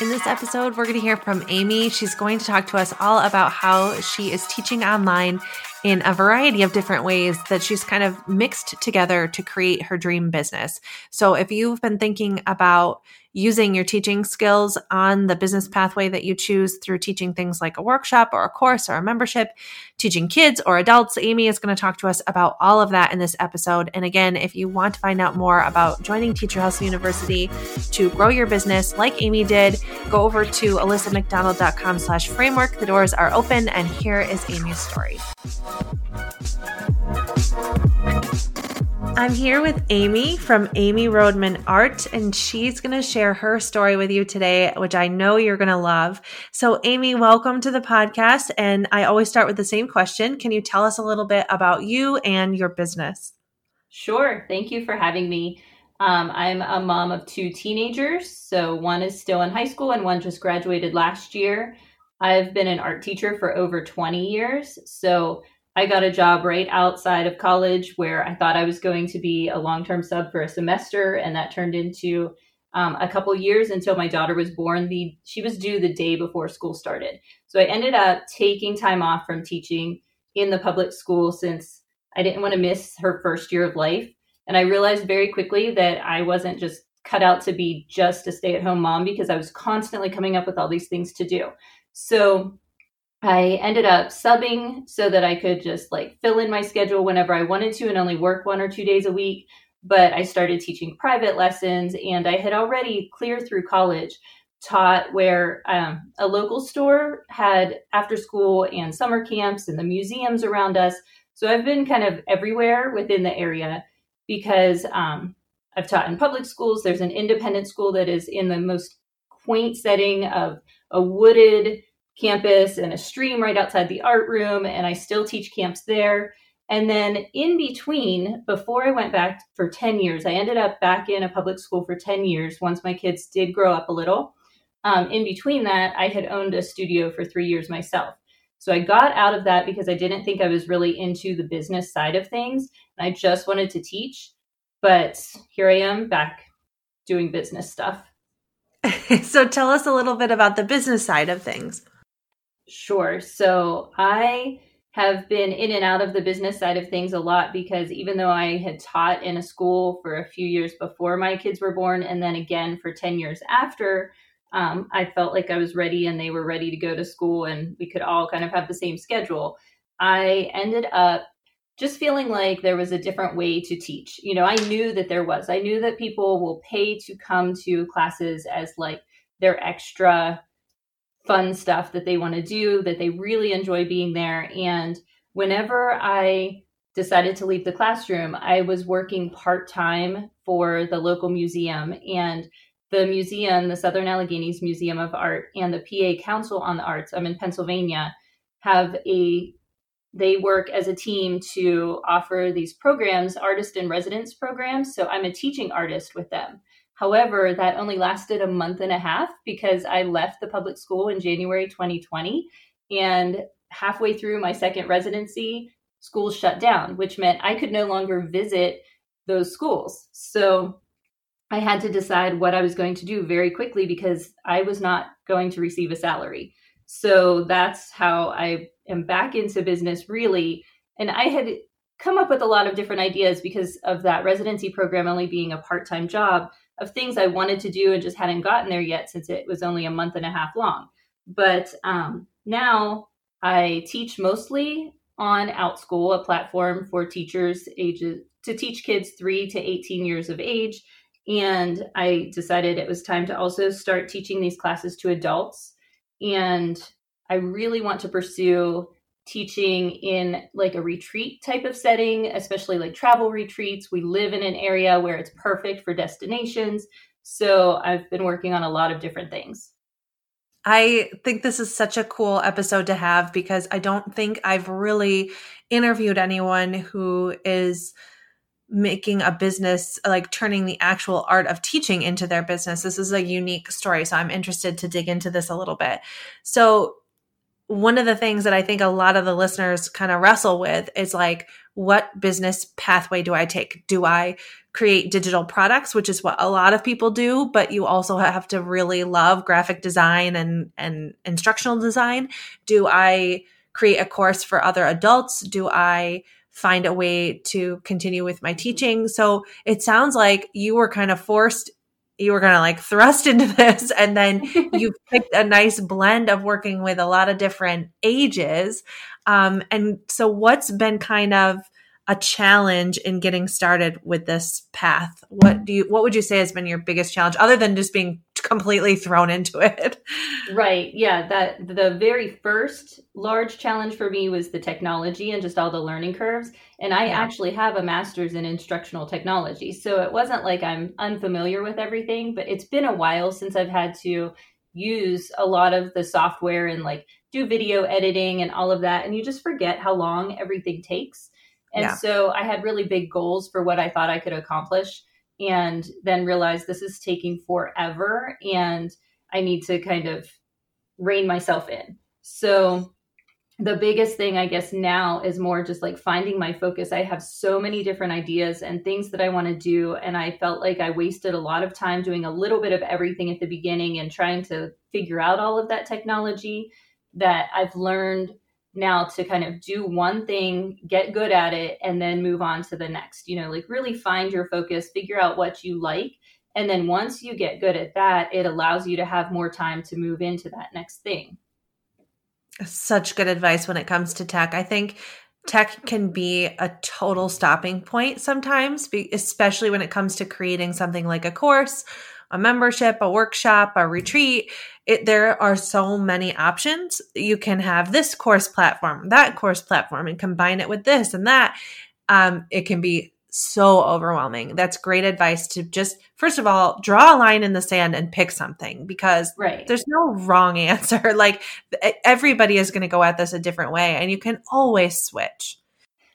In this episode, we're going to hear from Amy. She's going to talk to us all about how she is teaching online in a variety of different ways that she's kind of mixed together to create her dream business. So if you've been thinking about using your teaching skills on the business pathway that you choose through teaching things like a workshop or a course or a membership, teaching kids or adults. Amy is going to talk to us about all of that in this episode. And again, if you want to find out more about joining Teacher Hustle University to grow your business like Amy did, go over to alissamcdonald.com slash framework. The doors are open and here is Amy's story. I'm here with Amy from Amy Roadman Art, and she's going to share her story with you today, which I know you're going to love. So, Amy, welcome to the podcast. And I always start with the same question Can you tell us a little bit about you and your business? Sure. Thank you for having me. Um, I'm a mom of two teenagers. So, one is still in high school, and one just graduated last year. I've been an art teacher for over 20 years. So, I got a job right outside of college where I thought I was going to be a long term sub for a semester, and that turned into um, a couple years until my daughter was born. The she was due the day before school started, so I ended up taking time off from teaching in the public school since I didn't want to miss her first year of life. And I realized very quickly that I wasn't just cut out to be just a stay at home mom because I was constantly coming up with all these things to do. So I ended up subbing so that I could just like fill in my schedule whenever I wanted to and only work one or two days a week. But I started teaching private lessons and I had already clear through college taught where um, a local store had after school and summer camps and the museums around us. So I've been kind of everywhere within the area because um, I've taught in public schools. There's an independent school that is in the most quaint setting of a wooded campus and a stream right outside the art room, and I still teach camps there. And then in between, before I went back for 10 years, I ended up back in a public school for 10 years once my kids did grow up a little. Um, in between that, I had owned a studio for three years myself. So I got out of that because I didn't think I was really into the business side of things. And I just wanted to teach. But here I am back doing business stuff. so tell us a little bit about the business side of things. Sure. So I have been in and out of the business side of things a lot because even though I had taught in a school for a few years before my kids were born and then again for 10 years after, um, I felt like I was ready and they were ready to go to school and we could all kind of have the same schedule. I ended up just feeling like there was a different way to teach. You know, I knew that there was. I knew that people will pay to come to classes as like their extra fun stuff that they want to do, that they really enjoy being there. And whenever I decided to leave the classroom, I was working part time for the local museum. And the museum, the Southern Alleghenies Museum of Art, and the PA Council on the Arts, I'm in Pennsylvania, have a they work as a team to offer these programs, artist in residence programs. So I'm a teaching artist with them. However, that only lasted a month and a half because I left the public school in January 2020. And halfway through my second residency, schools shut down, which meant I could no longer visit those schools. So I had to decide what I was going to do very quickly because I was not going to receive a salary. So that's how I am back into business really. And I had come up with a lot of different ideas because of that residency program only being a part time job of things I wanted to do and just hadn't gotten there yet since it was only a month and a half long. But um, now I teach mostly on OutSchool, a platform for teachers ages to teach kids three to 18 years of age. And I decided it was time to also start teaching these classes to adults. And I really want to pursue teaching in like a retreat type of setting, especially like travel retreats. We live in an area where it's perfect for destinations. So I've been working on a lot of different things. I think this is such a cool episode to have because I don't think I've really interviewed anyone who is making a business like turning the actual art of teaching into their business. This is a unique story. So I'm interested to dig into this a little bit. So one of the things that I think a lot of the listeners kind of wrestle with is like what business pathway do I take? Do I create digital products, which is what a lot of people do, but you also have to really love graphic design and, and instructional design? Do I create a course for other adults? Do I find a way to continue with my teaching? So it sounds like you were kind of forced you were going to like thrust into this and then you picked a nice blend of working with a lot of different ages. Um, and so what's been kind of a challenge in getting started with this path what do you what would you say has been your biggest challenge other than just being completely thrown into it right yeah that the very first large challenge for me was the technology and just all the learning curves and i yeah. actually have a master's in instructional technology so it wasn't like i'm unfamiliar with everything but it's been a while since i've had to use a lot of the software and like do video editing and all of that and you just forget how long everything takes and yeah. so I had really big goals for what I thought I could accomplish and then realized this is taking forever and I need to kind of rein myself in. So the biggest thing I guess now is more just like finding my focus. I have so many different ideas and things that I want to do and I felt like I wasted a lot of time doing a little bit of everything at the beginning and trying to figure out all of that technology that I've learned now to kind of do one thing, get good at it, and then move on to the next. You know, like really find your focus, figure out what you like. And then once you get good at that, it allows you to have more time to move into that next thing. Such good advice when it comes to tech. I think tech can be a total stopping point sometimes, especially when it comes to creating something like a course a membership, a workshop, a retreat. It, there are so many options. You can have this course platform, that course platform, and combine it with this and that. Um, it can be so overwhelming. That's great advice to just, first of all, draw a line in the sand and pick something because right. there's no wrong answer. like everybody is going to go at this a different way and you can always switch.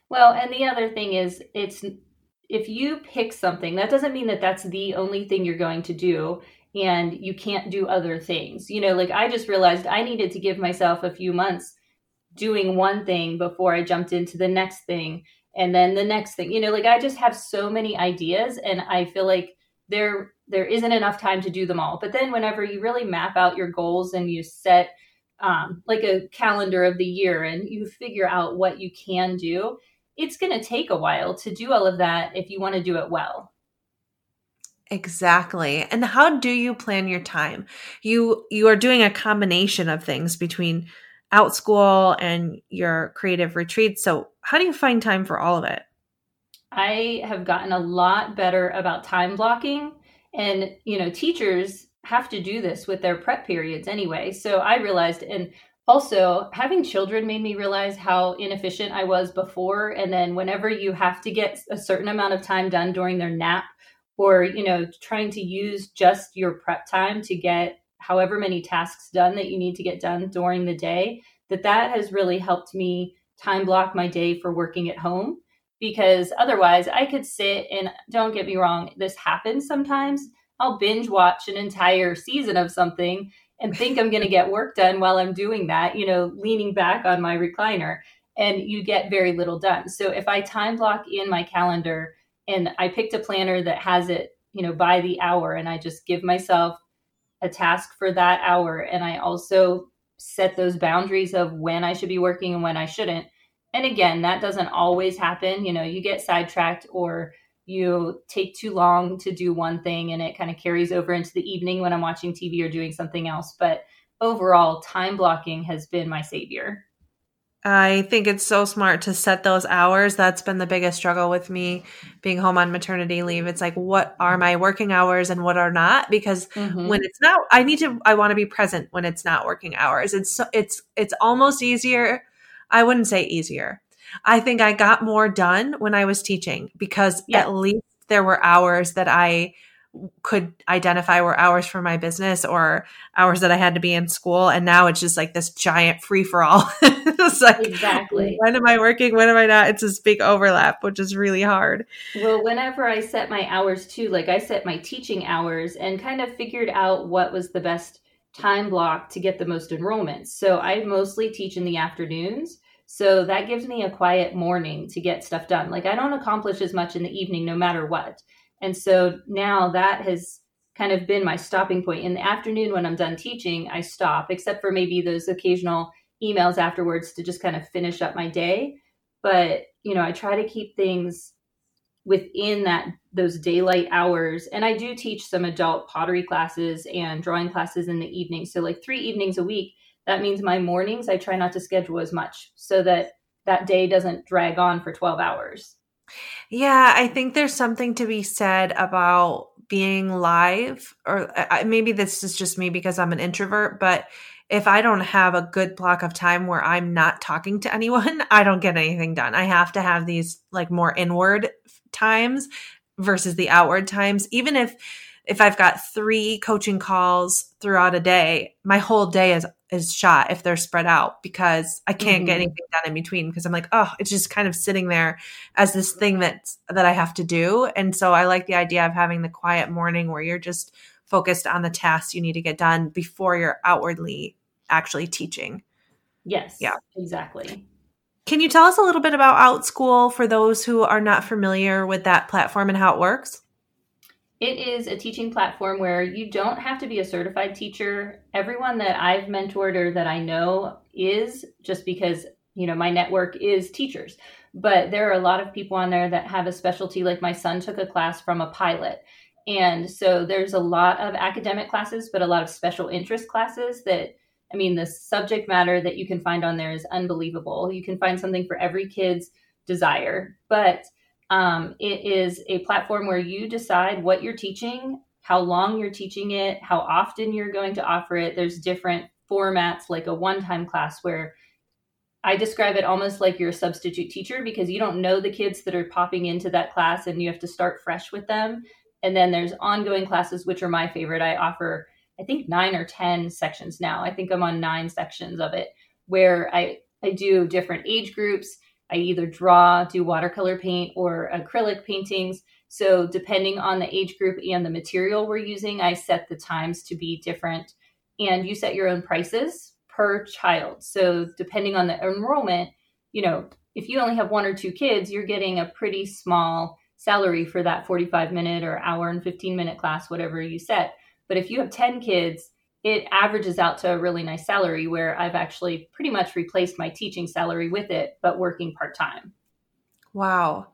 Well, and the other thing is, it's if you pick something, that doesn't mean that that's the only thing you're going to do and you can't do other things. You know, like I just realized I needed to give myself a few months doing one thing before I jumped into the next thing and then the next thing. You know, like I just have so many ideas and I feel like there there isn't enough time to do them all. But then whenever you really map out your goals and you set um, like a calendar of the year and you figure out what you can do, it's going to take a while to do all of that if you want to do it well. Exactly. And how do you plan your time? You you are doing a combination of things between OutSchool and your creative retreats. So, how do you find time for all of it? I have gotten a lot better about time blocking and you know, teachers have to do this with their prep periods anyway. So I realized and also having children made me realize how inefficient i was before and then whenever you have to get a certain amount of time done during their nap or you know trying to use just your prep time to get however many tasks done that you need to get done during the day that that has really helped me time block my day for working at home. Because otherwise i could sit and don't get me wrong this happens sometimes. I'll binge watch an entire season of something and think I'm going to get work done while I'm doing that, you know, leaning back on my recliner, and you get very little done. So if I time block in my calendar and I picked a planner that has it, you know, by the hour, and I just give myself a task for that hour, and I also set those boundaries of when I should be working and when I shouldn't. And again, that doesn't always happen. You know, you get sidetracked or you take too long to do one thing and it kind of carries over into the evening when I'm watching TV or doing something else. But overall, time blocking has been my savior. I think it's so smart to set those hours. That's been the biggest struggle with me being home on maternity leave. It's like, what are my working hours and what are not? Because mm-hmm. when it's not, I need to, I want to be present when it's not working hours. It's, so, it's, it's almost easier. I wouldn't say easier. I think I got more done when I was teaching because yeah. at least there were hours that I could identify were hours for my business or hours that I had to be in school. And now it's just like this giant free for all. it's like, exactly. When am I working? When am I not? It's this big overlap, which is really hard. Well, whenever I set my hours too, like I set my teaching hours and kind of figured out what was the best time block to get the most enrollments. So I mostly teach in the afternoons. So that gives me a quiet morning to get stuff done. Like I don't accomplish as much in the evening no matter what. And so now that has kind of been my stopping point. In the afternoon when I'm done teaching, I stop, except for maybe those occasional emails afterwards to just kind of finish up my day. But, you know, I try to keep things within that those daylight hours and i do teach some adult pottery classes and drawing classes in the evening so like three evenings a week that means my mornings i try not to schedule as much so that that day doesn't drag on for 12 hours yeah i think there's something to be said about being live or maybe this is just me because i'm an introvert but if I don't have a good block of time where I'm not talking to anyone, I don't get anything done. I have to have these like more inward times versus the outward times. Even if if I've got 3 coaching calls throughout a day, my whole day is is shot if they're spread out because I can't mm-hmm. get anything done in between because I'm like, oh, it's just kind of sitting there as this thing that that I have to do. And so I like the idea of having the quiet morning where you're just focused on the tasks you need to get done before you're outwardly actually teaching. Yes. Yeah. Exactly. Can you tell us a little bit about OutSchool for those who are not familiar with that platform and how it works? It is a teaching platform where you don't have to be a certified teacher. Everyone that I've mentored or that I know is just because, you know, my network is teachers. But there are a lot of people on there that have a specialty. Like my son took a class from a pilot. And so there's a lot of academic classes, but a lot of special interest classes that I mean, the subject matter that you can find on there is unbelievable. You can find something for every kid's desire, but um, it is a platform where you decide what you're teaching, how long you're teaching it, how often you're going to offer it. There's different formats, like a one time class where I describe it almost like you're a substitute teacher because you don't know the kids that are popping into that class and you have to start fresh with them. And then there's ongoing classes, which are my favorite. I offer I think nine or 10 sections now. I think I'm on nine sections of it where I, I do different age groups. I either draw, do watercolor paint, or acrylic paintings. So, depending on the age group and the material we're using, I set the times to be different. And you set your own prices per child. So, depending on the enrollment, you know, if you only have one or two kids, you're getting a pretty small salary for that 45 minute or hour and 15 minute class, whatever you set. But if you have 10 kids, it averages out to a really nice salary where I've actually pretty much replaced my teaching salary with it, but working part time. Wow.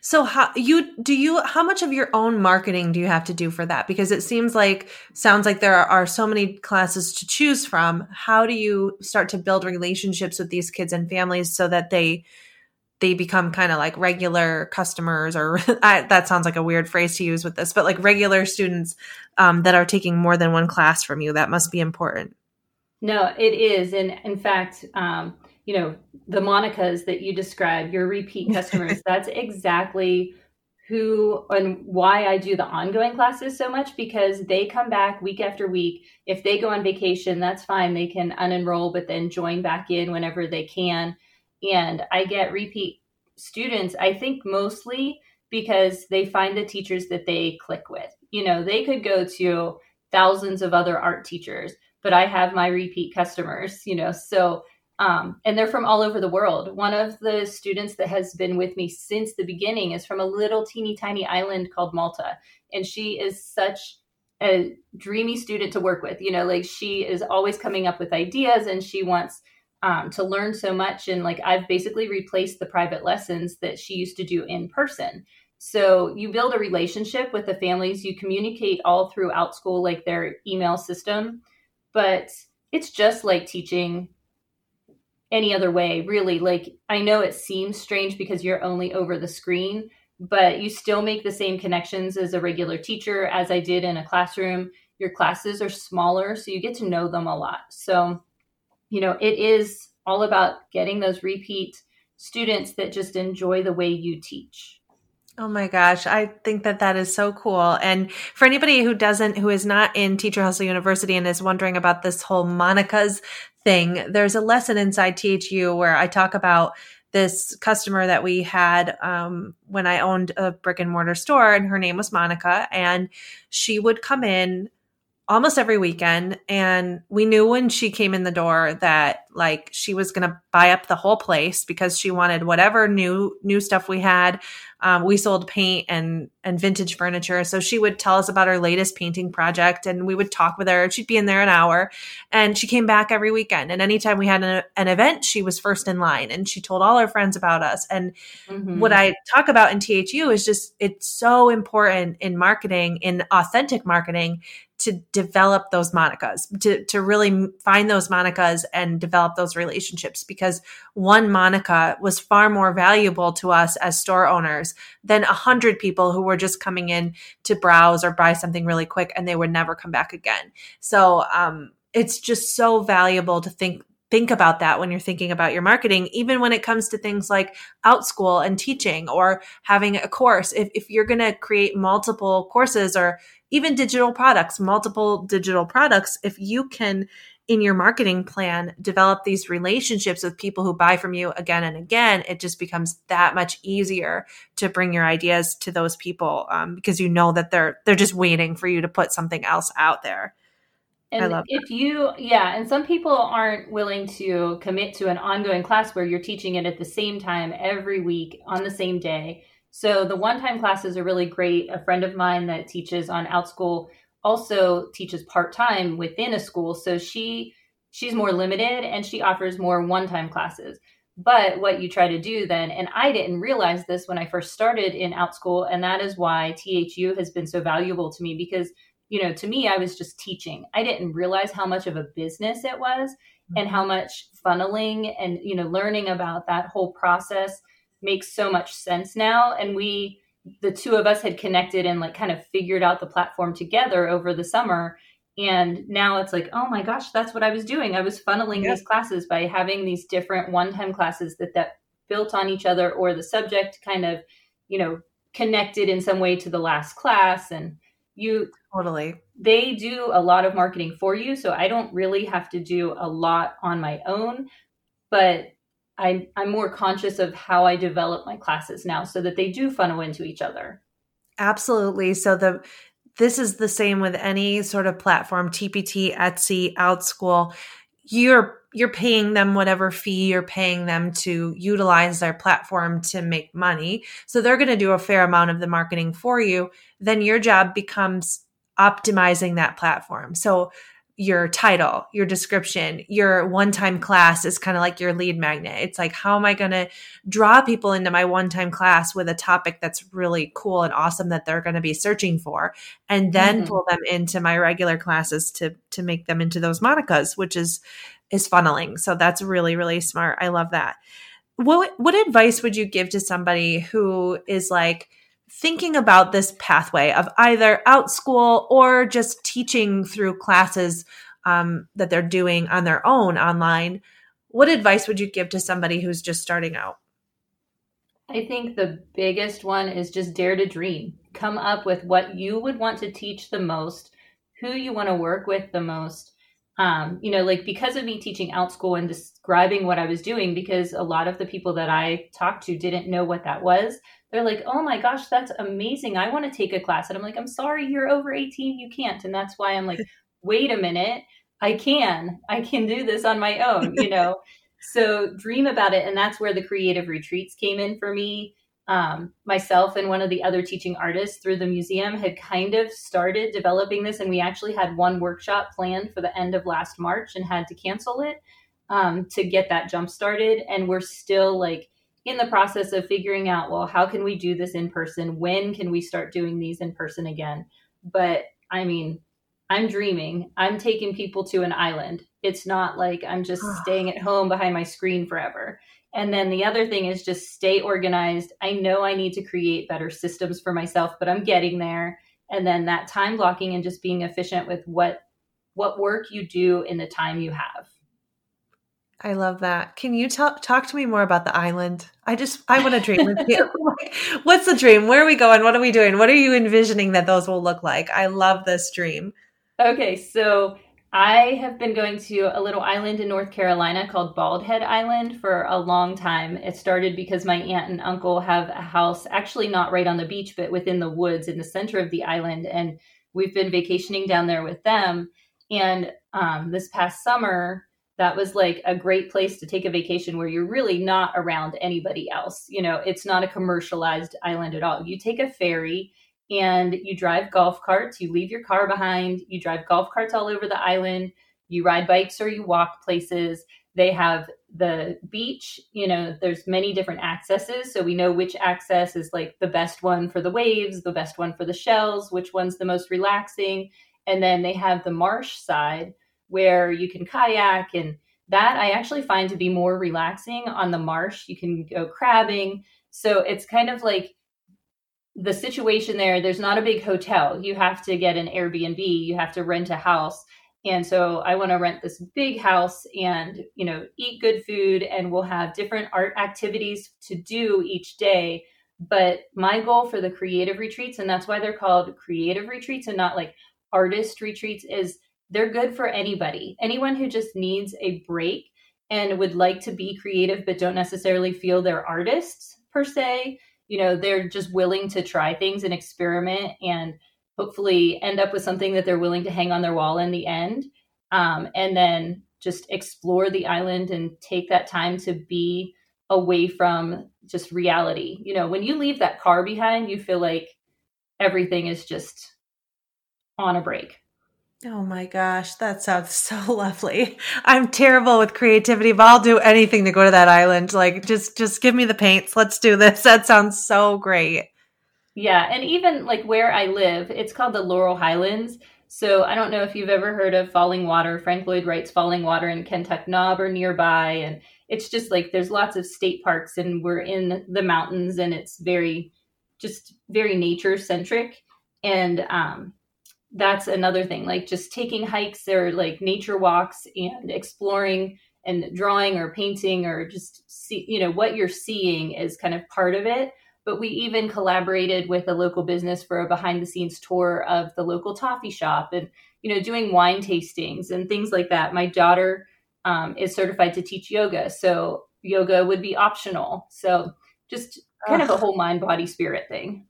So how you do you how much of your own marketing do you have to do for that? Because it seems like sounds like there are so many classes to choose from. How do you start to build relationships with these kids and families so that they they become kind of like regular customers or I, that sounds like a weird phrase to use with this but like regular students um, that are taking more than one class from you that must be important no it is and in fact um, you know the monicas that you describe your repeat customers that's exactly who and why I do the ongoing classes so much because they come back week after week. If they go on vacation, that's fine. They can unenroll, but then join back in whenever they can and I get repeat students, I think mostly because they find the teachers that they click with. You know, they could go to thousands of other art teachers, but I have my repeat customers, you know, so um, and they're from all over the world. One of the students that has been with me since the beginning is from a little teeny tiny island called Malta. And she is such a dreamy student to work with. You know, like she is always coming up with ideas and she wants um, to learn so much. And like I've basically replaced the private lessons that she used to do in person. So you build a relationship with the families, you communicate all throughout school, like their email system. But it's just like teaching any other way, really. Like I know it seems strange because you're only over the screen, but you still make the same connections as a regular teacher as I did in a classroom. Your classes are smaller, so you get to know them a lot. So you know, it is all about getting those repeat students that just enjoy the way you teach. Oh my gosh, I think that that is so cool. And for anybody who doesn't, who is not in Teacher Hustle University and is wondering about this whole Monica's thing, there's a lesson inside THU where I talk about this customer that we had um, when I owned a brick and mortar store, and her name was Monica. And she would come in almost every weekend and we knew when she came in the door that like she was going to buy up the whole place because she wanted whatever new new stuff we had. Um, we sold paint and and vintage furniture. So she would tell us about her latest painting project and we would talk with her she'd be in there an hour. And she came back every weekend. And anytime we had an, an event she was first in line and she told all her friends about us. And mm-hmm. what i talk about in thu is just it's so important in marketing in authentic marketing to develop those monicas to to really find those monicas and develop those relationships because one monica was far more valuable to us as store owners than a hundred people who were just coming in to browse or buy something really quick and they would never come back again so um, it's just so valuable to think think about that when you're thinking about your marketing, even when it comes to things like Outschool and teaching or having a course. If, if you're going to create multiple courses or even digital products, multiple digital products, if you can in your marketing plan develop these relationships with people who buy from you again and again it just becomes that much easier to bring your ideas to those people um, because you know that they're they're just waiting for you to put something else out there and if that. you yeah and some people aren't willing to commit to an ongoing class where you're teaching it at the same time every week on the same day so the one-time classes are really great. A friend of mine that teaches on Outschool also teaches part-time within a school. So she she's more limited and she offers more one-time classes. But what you try to do then, and I didn't realize this when I first started in Outschool, and that is why THU has been so valuable to me because, you know, to me, I was just teaching. I didn't realize how much of a business it was mm-hmm. and how much funneling and, you know, learning about that whole process makes so much sense now and we the two of us had connected and like kind of figured out the platform together over the summer. And now it's like oh my gosh that's what i was doing. I was funneling these classes by having these different one-time classes that that built on each other or the subject kind of you know connected in some way to the last class. And you totally. they do a lot of marketing for you. So i don't really have to do a lot on my own. But I, I'm more conscious of how I develop my classes now so that they do funnel into each other. Absolutely. So the this is the same with any sort of platform, TPT, Etsy, Outschool. You're you're paying them whatever fee you're paying them to utilize their platform to make money. So they're going to do a fair amount of the marketing for you. Then your job becomes optimizing that platform. So your title, your description, your one time class is kind of like your lead magnet. It's like, how am I going to draw people into my one time class with a topic that's really cool and awesome that they're going to be searching for, and then mm-hmm. pull them into my regular classes to to make them into those monicas, which is is funneling. So that's really really smart. I love that. What what advice would you give to somebody who is like, thinking about this pathway of either OutSchool or just teaching through classes um, that they're doing on their own online, what advice would you give to somebody who's just starting out? I think the biggest one is just dare to dream. Come up with what you would want to teach the most, who you want to work with the most. Um, you know, like because of me teaching OutSchool and describing what I was doing, because a lot of the people that I talked to didn't know what that was they're like, oh my gosh, that's amazing. I want to take a class. And I'm like, I'm sorry, you're over 18. You can't. And that's why I'm like, wait a minute. I can. I can do this on my own, you know? so dream about it. And that's where the creative retreats came in for me. Um, myself and one of the other teaching artists through the museum had kind of started developing this. And we actually had one workshop planned for the end of last March and had to cancel it um, to get that jump started. And we're still like, in the process of figuring out, well, how can we do this in person? When can we start doing these in person again? But I mean, I'm dreaming. I'm taking people to an island. It's not like I'm just staying at home behind my screen forever. And then the other thing is just stay organized. I know I need to create better systems for myself, but I'm getting there. And then that time blocking and just being efficient with what what work you do in the time you have. I love that. Can you talk talk to me more about the island? I just I want to dream with you. What's the dream? Where are we going? What are we doing? What are you envisioning that those will look like? I love this dream. Okay, so I have been going to a little island in North Carolina called Bald Head Island for a long time. It started because my aunt and uncle have a house actually not right on the beach but within the woods in the center of the island and we've been vacationing down there with them and um, this past summer that was like a great place to take a vacation where you're really not around anybody else. You know, it's not a commercialized island at all. You take a ferry and you drive golf carts, you leave your car behind, you drive golf carts all over the island, you ride bikes or you walk places. They have the beach, you know, there's many different accesses. So we know which access is like the best one for the waves, the best one for the shells, which one's the most relaxing. And then they have the marsh side where you can kayak and that I actually find to be more relaxing on the marsh. You can go crabbing. So it's kind of like the situation there. There's not a big hotel. You have to get an Airbnb, you have to rent a house. And so I want to rent this big house and, you know, eat good food and we'll have different art activities to do each day. But my goal for the creative retreats, and that's why they're called creative retreats and not like artist retreats, is they're good for anybody. Anyone who just needs a break and would like to be creative but don't necessarily feel they're artists per se. You know, they're just willing to try things and experiment and hopefully end up with something that they're willing to hang on their wall in the end. Um, and then just explore the island and take that time to be away from just reality. You know, when you leave that car behind, you feel like everything is just on a break. Oh my gosh, that sounds so lovely. I'm terrible with creativity, but I'll do anything to go to that island. Like just just give me the paints. Let's do this. That sounds so great. Yeah, and even like where I live, it's called the Laurel Highlands. So I don't know if you've ever heard of Falling Water. Frank Lloyd Wright's Falling Water in Kentuck Knob or nearby and it's just like there's lots of state parks and we're in the mountains and it's very just very nature centric and um that's another thing like just taking hikes or like nature walks and exploring and drawing or painting or just see you know what you're seeing is kind of part of it. But we even collaborated with a local business for a behind the scenes tour of the local toffee shop and you know doing wine tastings and things like that. My daughter um, is certified to teach yoga so yoga would be optional. So just kind Ugh. of a whole mind body spirit thing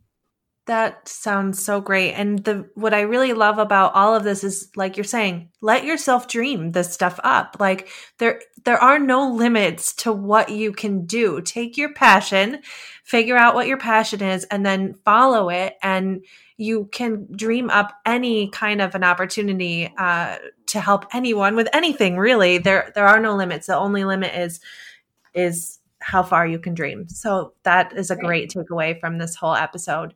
that sounds so great. And the what I really love about all of this is like you're saying, let yourself dream this stuff up. Like there there are no limits to what you can do. Take your passion, figure out what your passion is and then follow it and you can dream up any kind of an opportunity uh, to help anyone with anything really there there are no limits the only limit is is how far you can dream so that is a great takeaway from this whole episode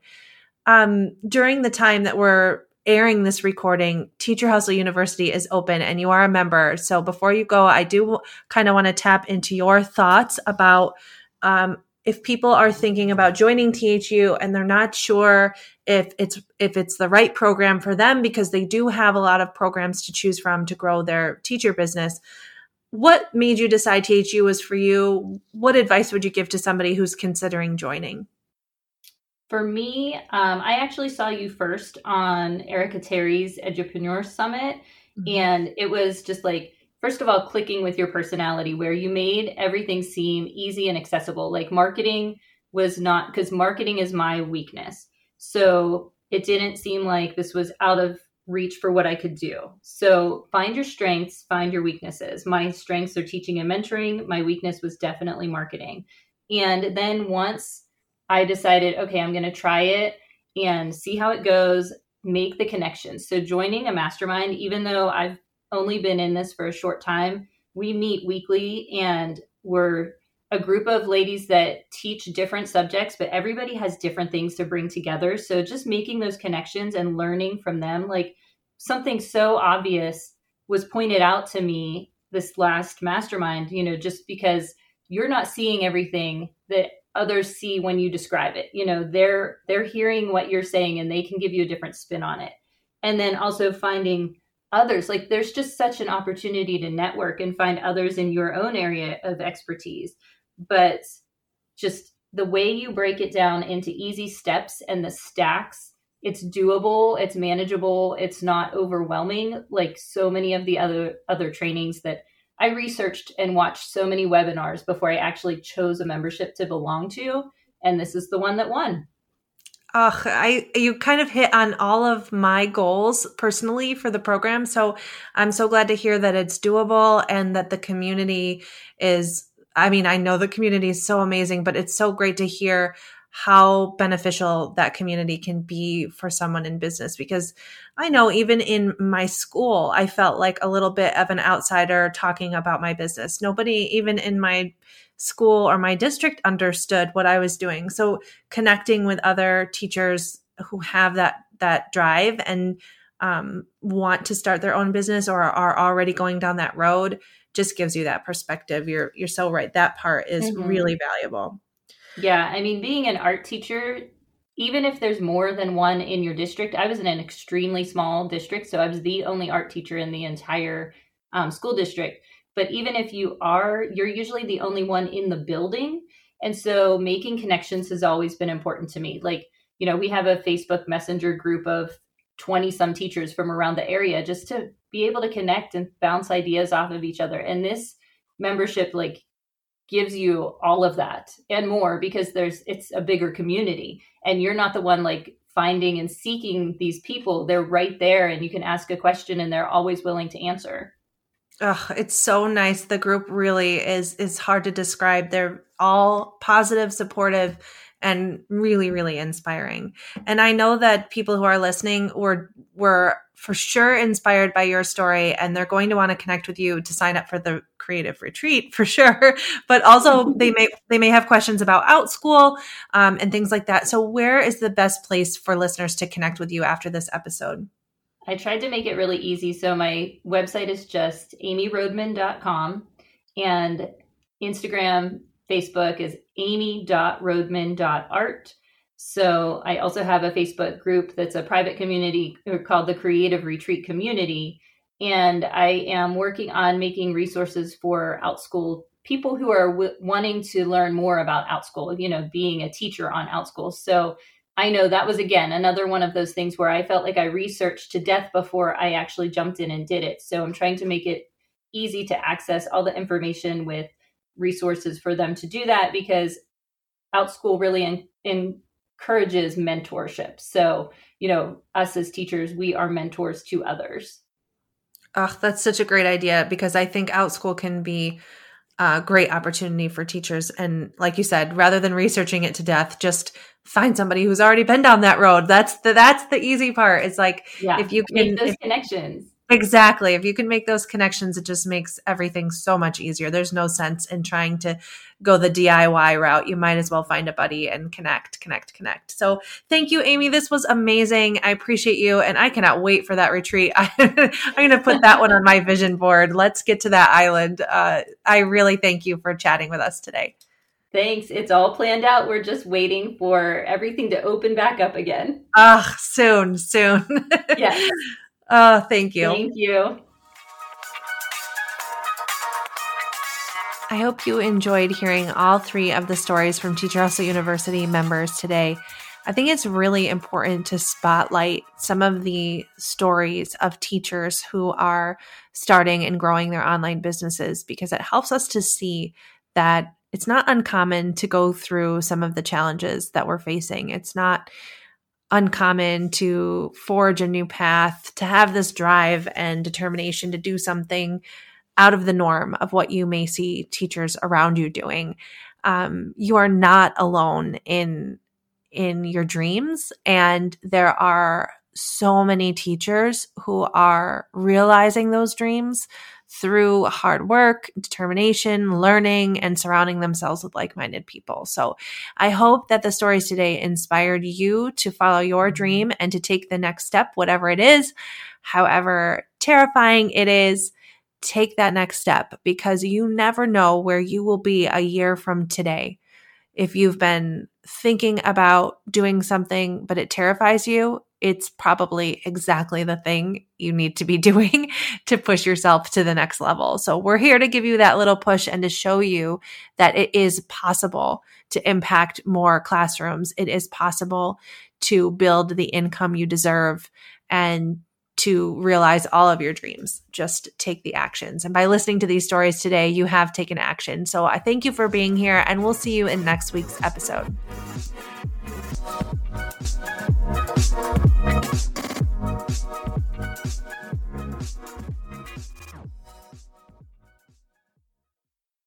um, during the time that we're airing this recording, Teacher Hustle University is open and you are a member. So before you go, I do kind of want to tap into your thoughts about um, if people are thinking about joining THU and they're not sure if it's if it's the right program for them because they do have a lot of programs to choose from to grow their teacher business. What made you decide THU was for you? What advice would you give to somebody who's considering joining? For me, um, I actually saw you first on Erica Terry's Edupreneur Summit. Mm-hmm. And it was just like, first of all, clicking with your personality, where you made everything seem easy and accessible. Like marketing was not, because marketing is my weakness. So it didn't seem like this was out of reach for what I could do. So find your strengths, find your weaknesses. My strengths are teaching and mentoring. My weakness was definitely marketing. And then once I decided, okay, I'm going to try it and see how it goes, make the connections. So, joining a mastermind, even though I've only been in this for a short time, we meet weekly and we're a group of ladies that teach different subjects, but everybody has different things to bring together. So, just making those connections and learning from them, like something so obvious was pointed out to me this last mastermind, you know, just because you're not seeing everything that others see when you describe it. You know they're they're hearing what you're saying and they can give you a different spin on it. And then also finding others like there's just such an opportunity to network and find others in your own area of expertise. But just the way you break it down into easy steps and the stacks it's doable it's manageable it's not overwhelming like so many of the other other trainings that I researched and watched so many webinars before I actually chose a membership to belong to. And this is the one that won. Oh, I you kind of hit on all of my goals personally for the program. So I'm so glad to hear that it's doable and that the community is I mean, I know the community is so amazing, but it's so great to hear how beneficial that community can be for someone in business because I know even in my school, I felt like a little bit of an outsider talking about my business. Nobody, even in my school or my district, understood what I was doing. So connecting with other teachers who have that that drive and um, want to start their own business or are already going down that road just gives you that perspective. You're you're so right. That part is mm-hmm. really valuable. Yeah, I mean, being an art teacher, even if there's more than one in your district, I was in an extremely small district, so I was the only art teacher in the entire um, school district. But even if you are, you're usually the only one in the building. And so making connections has always been important to me. Like, you know, we have a Facebook Messenger group of 20 some teachers from around the area just to be able to connect and bounce ideas off of each other. And this membership, like, gives you all of that and more because there's it's a bigger community and you're not the one like finding and seeking these people they're right there and you can ask a question and they're always willing to answer Oh, it's so nice. The group really is is hard to describe. They're all positive, supportive, and really, really inspiring. And I know that people who are listening were were for sure inspired by your story and they're going to want to connect with you to sign up for the creative retreat for sure. But also they may they may have questions about outschool um, and things like that. So where is the best place for listeners to connect with you after this episode? I tried to make it really easy. So my website is just amyroadman.com and instagram facebook is amy.roadman.art so I also have a Facebook group that's a private community uh, called the Creative Retreat Community. And I am working on making resources for OutSchool people who are w- wanting to learn more about OutSchool, you know, being a teacher on OutSchool. So I know that was again another one of those things where I felt like I researched to death before I actually jumped in and did it. So I'm trying to make it easy to access all the information with resources for them to do that because OutSchool really in, encourages mentorship. So, you know, us as teachers, we are mentors to others. Oh, that's such a great idea because I think OutSchool can be a great opportunity for teachers. And like you said, rather than researching it to death, just find somebody who's already been down that road. That's the that's the easy part. It's like yeah, if you can make those if, connections. Exactly. If you can make those connections, it just makes everything so much easier. There's no sense in trying to go the DIY route. You might as well find a buddy and connect, connect, connect. So thank you, Amy. This was amazing. I appreciate you. And I cannot wait for that retreat. I'm going to put that one on my vision board. Let's get to that island. Uh, I really thank you for chatting with us today. Thanks. It's all planned out. We're just waiting for everything to open back up again. Ah, soon, soon. yes. Oh, thank you. Thank you. I hope you enjoyed hearing all three of the stories from Teacher Hustle University members today. I think it's really important to spotlight some of the stories of teachers who are starting and growing their online businesses because it helps us to see that it's not uncommon to go through some of the challenges that we're facing. It's not uncommon to forge a new path, to have this drive and determination to do something out of the norm of what you may see teachers around you doing. Um, you are not alone in in your dreams, and there are so many teachers who are realizing those dreams through hard work, determination, learning, and surrounding themselves with like minded people. So I hope that the stories today inspired you to follow your mm-hmm. dream and to take the next step, whatever it is, however terrifying it is. Take that next step because you never know where you will be a year from today. If you've been thinking about doing something, but it terrifies you, it's probably exactly the thing you need to be doing to push yourself to the next level. So we're here to give you that little push and to show you that it is possible to impact more classrooms. It is possible to build the income you deserve and to realize all of your dreams. Just take the actions. And by listening to these stories today, you have taken action. So I thank you for being here and we'll see you in next week's episode.